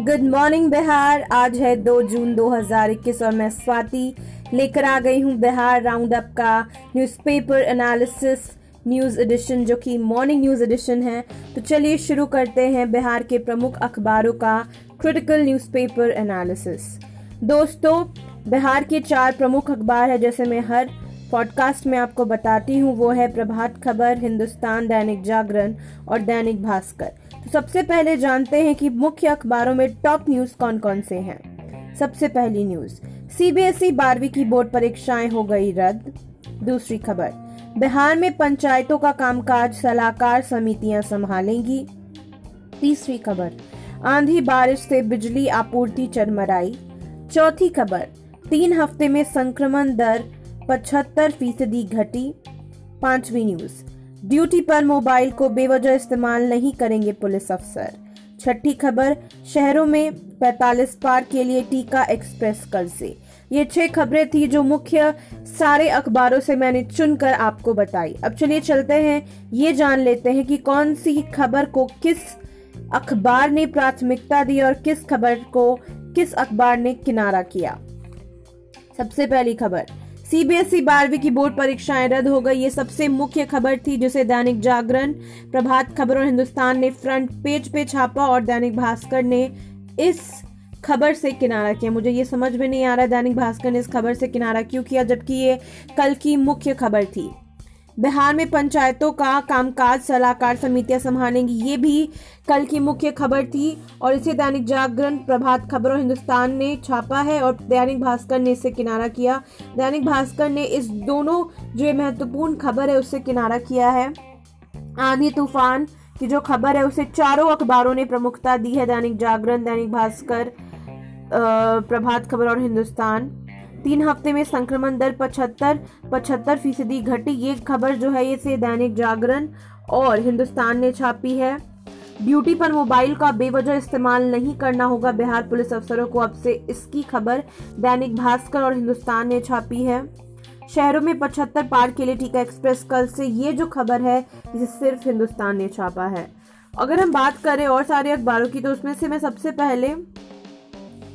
Good morning Bihar आज है 2 जून 2021 और मैं स्वाति लेकर आ गई हूँ बिहार राउंड अप का न्यूज़पेपर एनालिसिस न्यूज़ एडिशन जो कि मॉर्निंग न्यूज़ एडिशन है। तो चलिए शुरू करते हैं बिहार के प्रमुख अखबारों का क्रिटिकल न्यूज़पेपर एनालिसिस दोस्तों बिहार के चार प्रमुख अखबार है, जैसे मैं हर पॉडकास्ट में आपको बताती हूँ, वो है प्रभात खबर, हिंदुस्तान, दैनिक जागरण और दैनिक भास्कर। तो सबसे पहले जानते हैं कि मुख्य अखबारों में टॉप न्यूज़ कौन कौन से हैं। सबसे पहली न्यूज़, सीबीएसई बारहवीं की बोर्ड परीक्षाएँ हो गई रद्द। दूसरी खबर, बिहार में पंचायतों का कामकाज सलाहकार समितियाँ संभालेंगी। तीसरी खबर, आंधी बारिश से बिजली आपूर्ति चरमराई। चौथी खबर, तीन हफ़्ते में संक्रमण दर पचहत्तर फ़ीसदी घटी। पांचवी न्यूज़ ड्यूटी पर मोबाइल को बेवजह इस्तेमाल नहीं करेंगे पुलिस अफसर। छठी खबर, शहरों में 45 पार के लिए टीका एक्सप्रेस से ये छह खबरें थी जो मुख्य सारे अखबारों से मैंने चुनकर आपको बताई। अब चलिए चलते हैं, ये जान लेते हैं कि कौन सी खबर को किस अखबार ने प्राथमिकता दी और किस खबर को किस अखबार ने किनारा किया। सबसे पहली खबर सीबीएसई बारहवीं की बोर्ड परीक्षाएँ रद्द हो गई। ये सबसे मुख्य खबर थी, जिसे दैनिक जागरण, प्रभात खबर और हिंदुस्तान ने फ्रंट पेज पे छापा और दैनिक भास्कर ने इस खबर से किनारा किया। मुझे ये समझ में नहीं आ रहा दैनिक भास्कर ने इस खबर से किनारा क्यों किया, जबकि ये कल की मुख्य खबर थी। बिहार में पंचायतों का कामकाज सलाहकार समितियाँ संभालेंगी। ये भी कल की मुख्य खबर थी और इसे दैनिक जागरण प्रभात खबर और हिंदुस्तान ने छापा है और दैनिक भास्कर ने इसे किनारा किया। दैनिक भास्कर ने इस दोनों जो महत्वपूर्ण खबर है उससे किनारा किया है। आंधी तूफ़ान की जो खबर है उसे चारों अखबारों ने प्रमुखता दी है दैनिक जागरण, दैनिक भास्कर प्रभात खबर और हिंदुस्तान। तीन हफ़्ते में संक्रमण दर पचहत्तर पचहत्तर फ़ीसदी घटी। ये खबर जो है ये दैनिक जागरण और हिंदुस्तान ने छापी है। ड्यूटी पर मोबाइल का बेवजह इस्तेमाल नहीं करना होगा बिहार पुलिस अफसरों को अब से इसकी खबर दैनिक भास्कर और हिंदुस्तान ने छापी है। शहरों में पचहत्तर पार के लिए टीका एक्सप्रेस कल से ये जो खबर है जिसे सिर्फ़ हिंदुस्तान ने छापा है। अगर हम बात करें और सारे अखबारों की तो उसमें से मैं सबसे पहले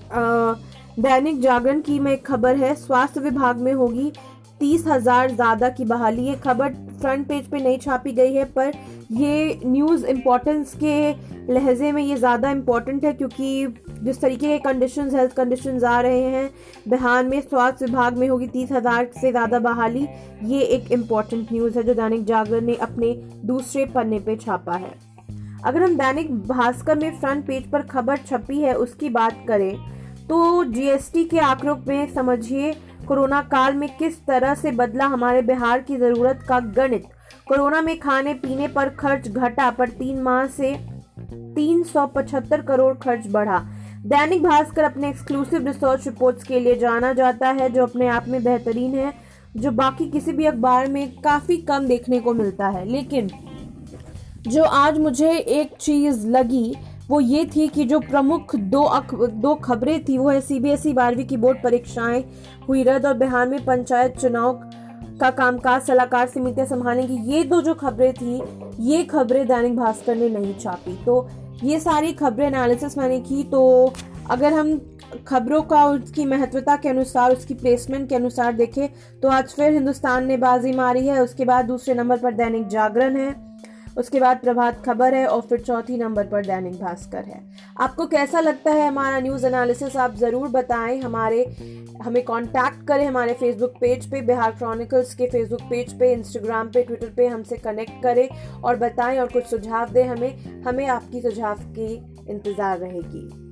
आ, दैनिक जागरण की में एक खबर है, स्वास्थ्य विभाग में होगी तीस हज़ार ज़्यादा की बहाली। ये खबर फ्रंट पेज पे नहीं छापी गई है, पर ये न्यूज़ इम्पोर्टेंस के लहजे में ये ज़्यादा इम्पोर्टेंट है, क्योंकि जिस तरीके के कंडीशंस हेल्थ कंडीशंस आ रहे हैं, बिहार में स्वास्थ्य विभाग में होगी तीस हज़ार से ज़्यादा बहाली। ये एक इंपॉर्टेंट न्यूज़ है जो दैनिक जागरण ने अपने दूसरे पन्ने पे छापा है। अगर हम दैनिक भास्कर में फ्रंट पेज पर खबर छपी है, उसकी बात करें तो जीएसटी के आंकड़ों में समझिए, कोरोना काल में किस तरह से बदला हमारे बिहार की ज़रूरत का गणित। कोरोना में खाने पीने पर खर्च घटा, पर तीन माह से 375 करोड़ खर्च बढ़ा। दैनिक भास्कर अपने एक्सक्लूसिव रिसर्च रिपोर्ट्स के लिए जाना जाता है, जो अपने आप में बेहतरीन है, जो बाकी किसी भी अखबार में काफ़ी कम देखने को मिलता है। लेकिन, जो आज मुझे एक चीज़ लगी वो ये थी कि जो प्रमुख दो अख, दो खबरें थी वो है सीबीएसई बारहवीं की बोर्ड परीक्षाएँ हुई रद्द और बिहार में पंचायत चुनाव का कामकाज सलाहकार समितियाँ संभालेंगी। ये दो जो खबरें थी ये खबरें दैनिक भास्कर ने नहीं छापी। तो ये सारी खबरें एनालिसिस मैंने की तो अगर हम खबरों का उसकी महत्वता के अनुसार उसकी प्लेसमेंट के अनुसार देखें तो आज फिर हिंदुस्तान ने बाजी मारी है। उसके बाद दूसरे नंबर पर दैनिक जागरण है। उसके बाद प्रभात खबर है और फिर चौथी नंबर पर दैनिक भास्कर है। आपको कैसा लगता है हमारा न्यूज़ एनालिसिस आप ज़रूर बताएँ। हमारे, हमें कांटेक्ट करें हमारे फेसबुक पेज पे, बिहार क्रॉनिकल्स के फेसबुक पेज पे इंस्टाग्राम पे ट्विटर पे हमसे कनेक्ट करें और बताएँ और कुछ सुझाव दें हमें। हमें आपकी सुझाव की इंतज़ार रहेगी।